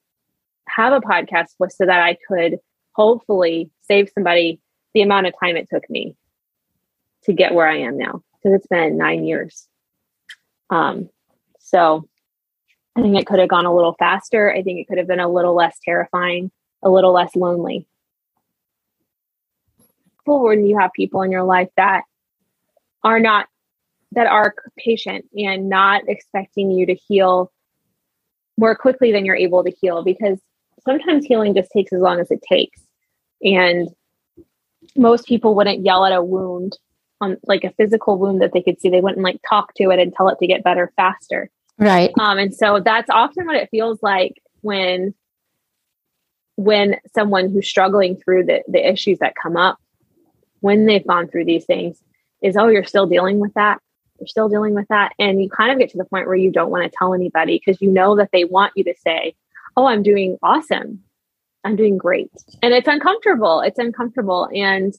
have a podcast was so that I could hopefully save somebody the amount of time it took me to get where I am now because it's been nine years. Um, so I think it could have gone a little faster. I think it could have been a little less terrifying, a little less lonely. When you have people in your life that are not that are patient and not expecting you to heal more quickly than you're able to heal because sometimes healing just takes as long as it takes and most people wouldn't yell at a wound on like a physical wound that they could see. They wouldn't like talk to it and tell it to get better faster. Right. Um, and so that's often what it feels like when when someone who's struggling through the, the issues that come up when they've gone through these things is oh you're still dealing with that you're still dealing with that and you kind of get to the point where you don't want to tell anybody because you know that they want you to say oh i'm doing awesome i'm doing great and it's uncomfortable it's uncomfortable and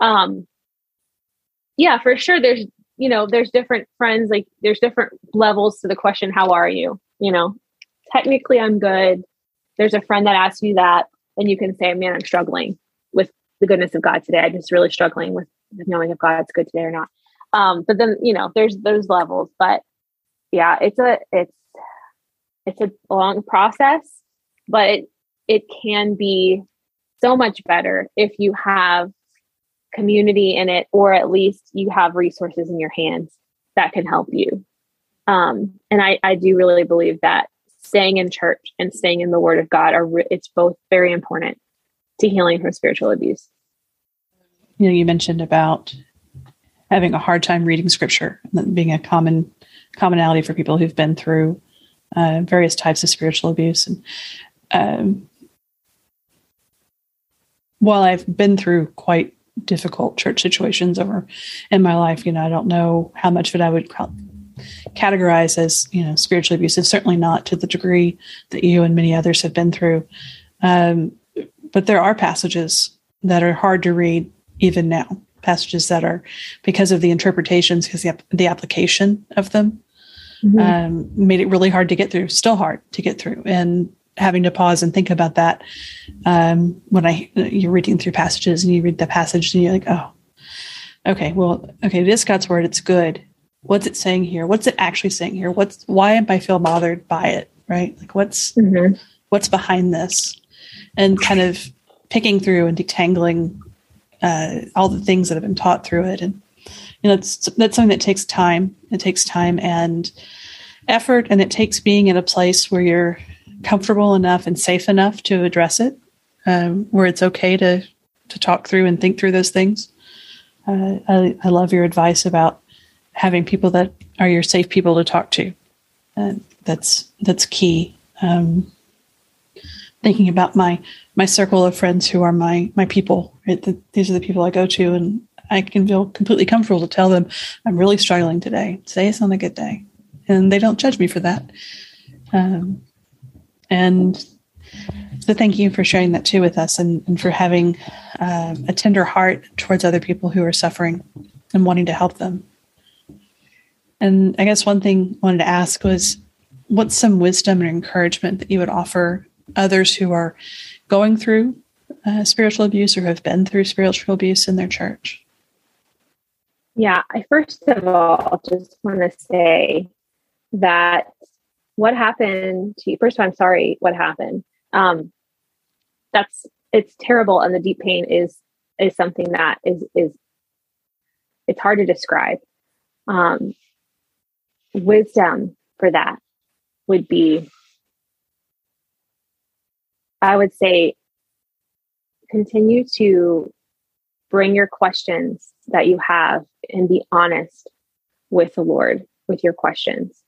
um yeah, for sure. There's, you know, there's different friends, like there's different levels to the question, how are you? You know, technically I'm good. There's a friend that asks you that, and you can say, man, I'm struggling the goodness of God today. I'm just really struggling with knowing if God's good today or not. Um, but then, you know, there's those levels, but yeah, it's a, it's, it's a long process, but it, it can be so much better if you have community in it, or at least you have resources in your hands that can help you. Um, and I, I do really believe that staying in church and staying in the Word of God are re- it's both very important to healing from spiritual abuse. You know, you mentioned about having a hard time reading Scripture, being a common commonality for people who've been through uh, various types of spiritual abuse. And um, while I've been through quite difficult church situations over in my life. You know, I don't know how much of it I would categorize as you know spiritually abusive. Certainly not to the degree that you and many others have been through. Um, but there are passages that are hard to read even now. Passages that are because of the interpretations, because the, the application of them mm-hmm. um, made it really hard to get through. Still hard to get through, and having to pause and think about that um, when I you're reading through passages and you read the passage and you're like, oh, okay, well, okay, it is God's word. It's good. What's it saying here? What's it actually saying here? What's why am I feel bothered by it? Right? Like what's mm-hmm. what's behind this? And kind of picking through and detangling uh, all the things that have been taught through it, and you know, that's that's something that takes time. It takes time and effort, and it takes being in a place where you're comfortable enough and safe enough to address it, um, where it's okay to to talk through and think through those things. Uh, I, I, love your advice about having people that are your safe people to talk to. Uh, that's that's key. Um, thinking about my my circle of friends who are my my people. Right? The, these are the people I go to, and I can feel completely comfortable to tell them I'm really struggling today. Today is not a good day, and they don't judge me for that. Um, and so, thank you for sharing that too with us, and, and for having um, a tender heart towards other people who are suffering and wanting to help them. And I guess one thing I wanted to ask was, what's some wisdom and encouragement that you would offer others who are going through uh, spiritual abuse or have been through spiritual abuse in their church? Yeah, I first of all just want to say that what happened to you, first of all, I'm sorry what happened. Um, that's it's terrible and the deep pain is is something that is is it's hard to describe. Um, wisdom for that would be I would say continue to bring your questions that you have and be honest with the Lord with your questions.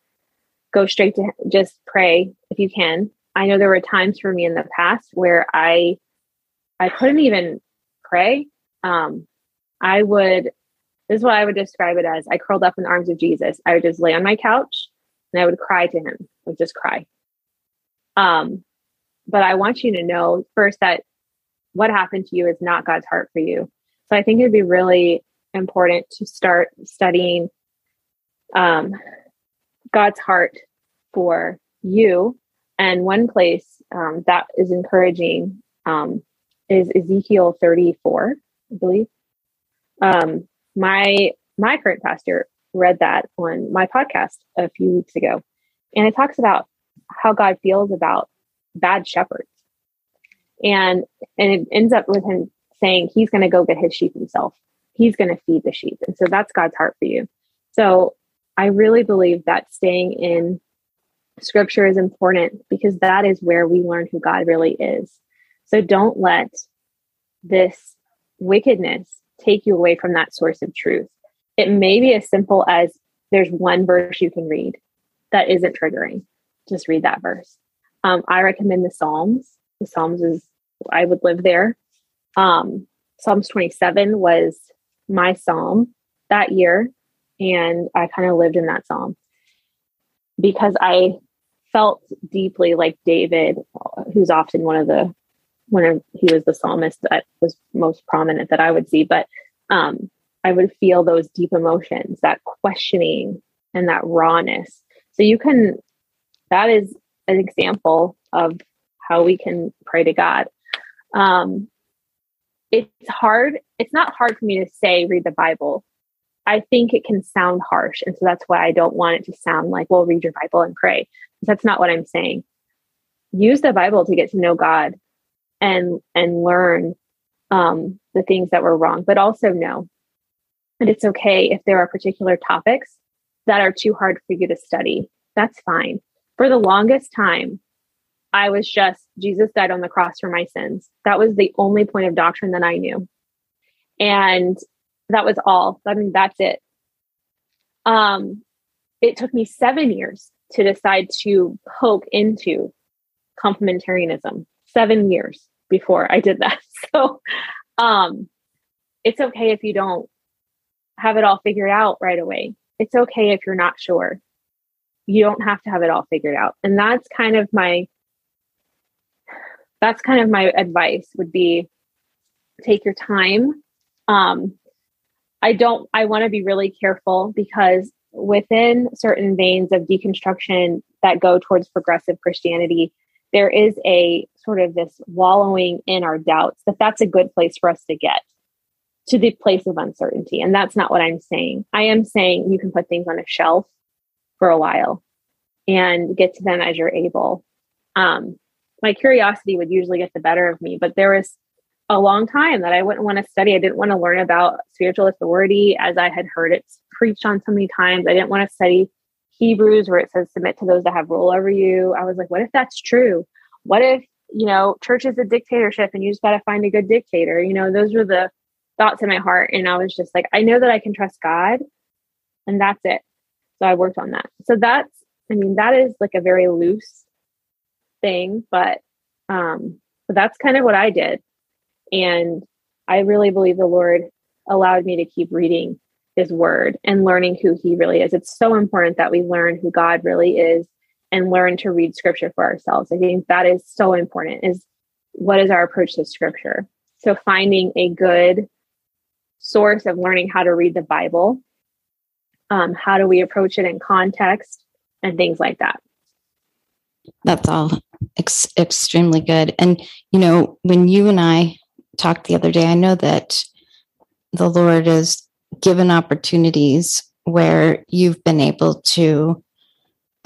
Go straight to. Just pray if you can. I know there were times for me in the past where I I couldn't even pray. Um, I would this is what I would describe it as. I curled up in the arms of Jesus. I would just lay on my couch and I would cry to him. I would just cry. Um, but I want you to know first that what happened to you is not God's heart for you. So I think it'd be really important to start studying um, God's heart for you. And one place um, that is encouraging um, is Ezekiel 34, I believe. Um, my my current pastor read that on my podcast a few weeks ago, and it talks about how God feels about bad shepherds, and and it ends up with him saying he's going to go get his sheep himself. He's going to feed the sheep, and so that's God's heart for you. So I really believe that staying in scripture is important because that is where we learn who God really is. So don't let this wickedness take you away from that source of truth. It may be as simple as there's one verse you can read that isn't triggering. Just read that verse. Um, I recommend the Psalms. The Psalms is, I would live there. Um, Psalms 27 was my psalm that year. And I kind of lived in that psalm because I felt deeply like David, who's often one of the when he was the psalmist that was most prominent that I would see, but um, I would feel those deep emotions, that questioning and that rawness. So you can, that is an example of how we can pray to God. Um, it's hard. It's not hard for me to say, read the Bible. I think it can sound harsh. And so that's why I don't want it to sound like, well, read your Bible and pray. That's not what I'm saying. Use the Bible to get to know God and and learn um, the things that were wrong, but also know that it's okay if there are particular topics that are too hard for you to study. That's fine. For the longest time, I was just Jesus died on the cross for my sins. That was the only point of doctrine that I knew. And that was all. I mean, that's it. Um, it took me seven years to decide to poke into complementarianism. Seven years before I did that. So um, it's okay if you don't have it all figured out right away. It's okay if you're not sure. You don't have to have it all figured out. And that's kind of my that's kind of my advice would be take your time. Um, I don't I want to be really careful because within certain veins of deconstruction that go towards progressive Christianity, there is a sort of this wallowing in our doubts that that's a good place for us to get to the place of uncertainty. And that's not what I'm saying. I am saying you can put things on a shelf for a while and get to them as you're able. Um, my curiosity would usually get the better of me, but there was a long time that I wouldn't want to study. I didn't want to learn about spiritual authority as I had heard it preached on so many times. I didn't want to study Hebrews where it says submit to those that have rule over you. I was like, what if that's true? What if, you know, church is a dictatorship and you just got to find a good dictator? You know, those were the thoughts in my heart. And I was just like, I know that I can trust God and that's it. So I worked on that. So that's, I mean, that is like a very loose thing, but um, but that's kind of what I did. And I really believe the Lord allowed me to keep reading his word and learning who he really is. It's so important that we learn who God really is and learn to read scripture for ourselves. I think that is so important is what is our approach to scripture? So finding a good source of learning how to read the Bible, um, how do we approach it in context and things like that. That's all ex- extremely good. And, you know, when you and I talked the other day, I know that the Lord has given opportunities where you've been able to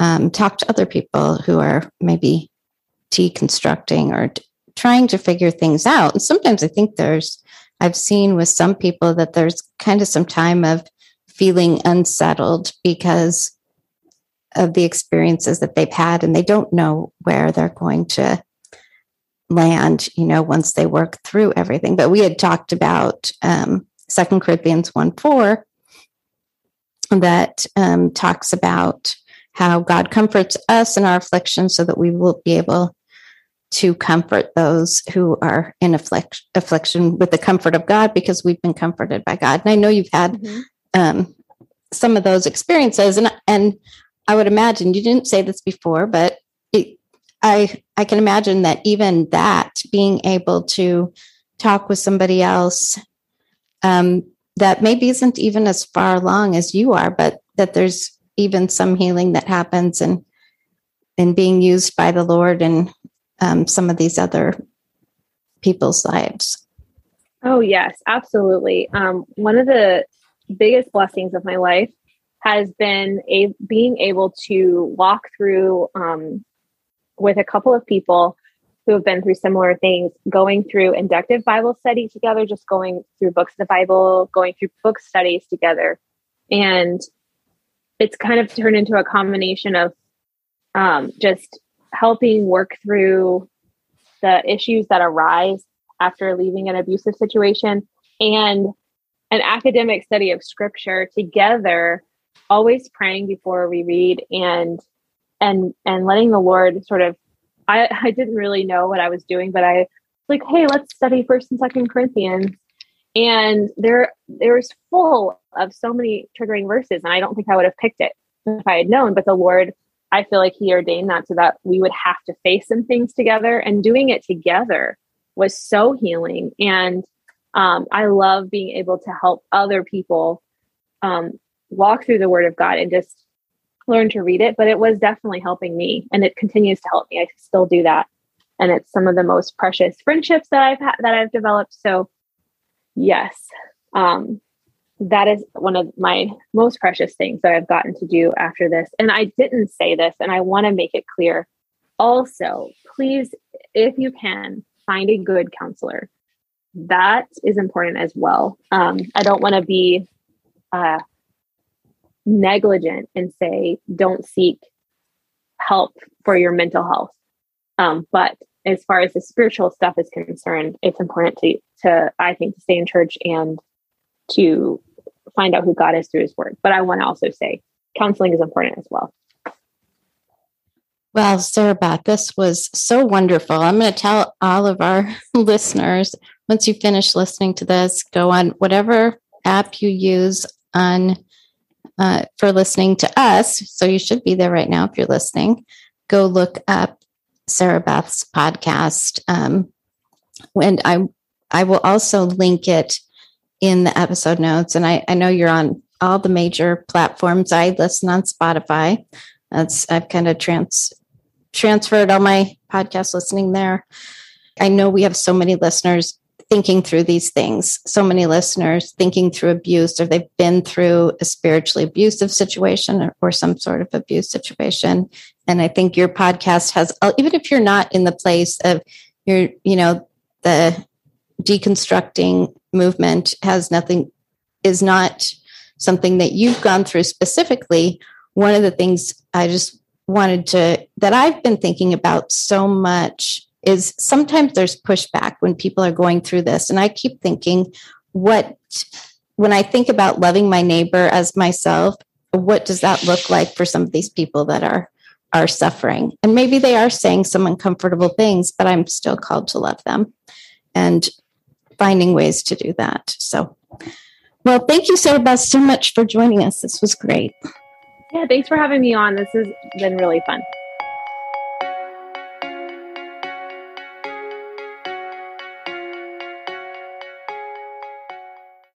um, talk to other people who are maybe deconstructing or d- trying to figure things out. And sometimes I think there's, I've seen with some people that there's kind of some time of feeling unsettled because of the experiences that they've had and they don't know where they're going to land you know once they work through everything but we had talked about um, second corinthians 1 4 that um, talks about how god comforts us in our affliction so that we will be able to comfort those who are in afflict- affliction with the comfort of god because we've been comforted by god and i know you've had mm-hmm. Um, some of those experiences and and I would imagine you didn't say this before, but it, I I can imagine that even that being able to talk with somebody else um, that maybe isn't even as far along as you are, but that there's even some healing that happens and and being used by the Lord and um, some of these other people's lives. Oh yes, absolutely. Um, one of the biggest blessings of my life has been a being able to walk through um, with a couple of people who have been through similar things, going through inductive Bible study together, just going through books of the Bible, going through book studies together. And it's kind of turned into a combination of um, just helping work through the issues that arise after leaving an abusive situation and an academic study of scripture together always praying before we read and and and letting the lord sort of i i didn't really know what i was doing but i like hey let's study first and second corinthians. And there there's full of so many triggering verses and i don't think i would have picked it if i had known but the lord i feel like he ordained that so that we would have to face some things together and doing it together was so healing. And um, i love being able to help other people um, walk through the word of God and just learn to read it. But it was definitely helping me and it continues to help me. I still do that. And it's some of the most precious friendships that I've had that I've developed. So yes, um, that is one of my most precious things that I've gotten to do after this. And I didn't say this, and I want to make it clear. Also, please, if you can, find a good counselor. That is important as well. Um, I don't want to be uh, negligent and say don't seek help for your mental health um, but as far as the spiritual stuff is concerned it's important to to i think to stay in church and to find out who god is through his word but i want to also say counseling is important as well well, Sarah Beth, this was so wonderful. I'm going to tell all of our listeners once you finish listening to this, go on whatever app you use on uh, for listening to us. So you should be there right now if you're listening. Go look up Sarah Beth's podcast. Um, and I, I will also link it in the episode notes. And I, I know you're on all the major platforms. I listen on Spotify. That's I've kind of trans transferred all my podcast listening there. I know we have so many listeners thinking through these things. So many listeners thinking through abuse, or they've been through a spiritually abusive situation or, or some sort of abuse situation. And I think your podcast has, uh, even if you're not in the place of your, you know, the deconstructing movement has nothing, is not something that you've gone through specifically. One of the things I just wanted to, that I've been thinking about so much is sometimes there's pushback when people are going through this. And I keep thinking, what, when I think about loving my neighbor as myself, what does that look like for some of these people that are are suffering and maybe they are saying some uncomfortable things but i'm still called to love them and finding ways to do that so Well, thank you, Sarah so much for joining us. This was great. Yeah, thanks for having me on. This has been really fun.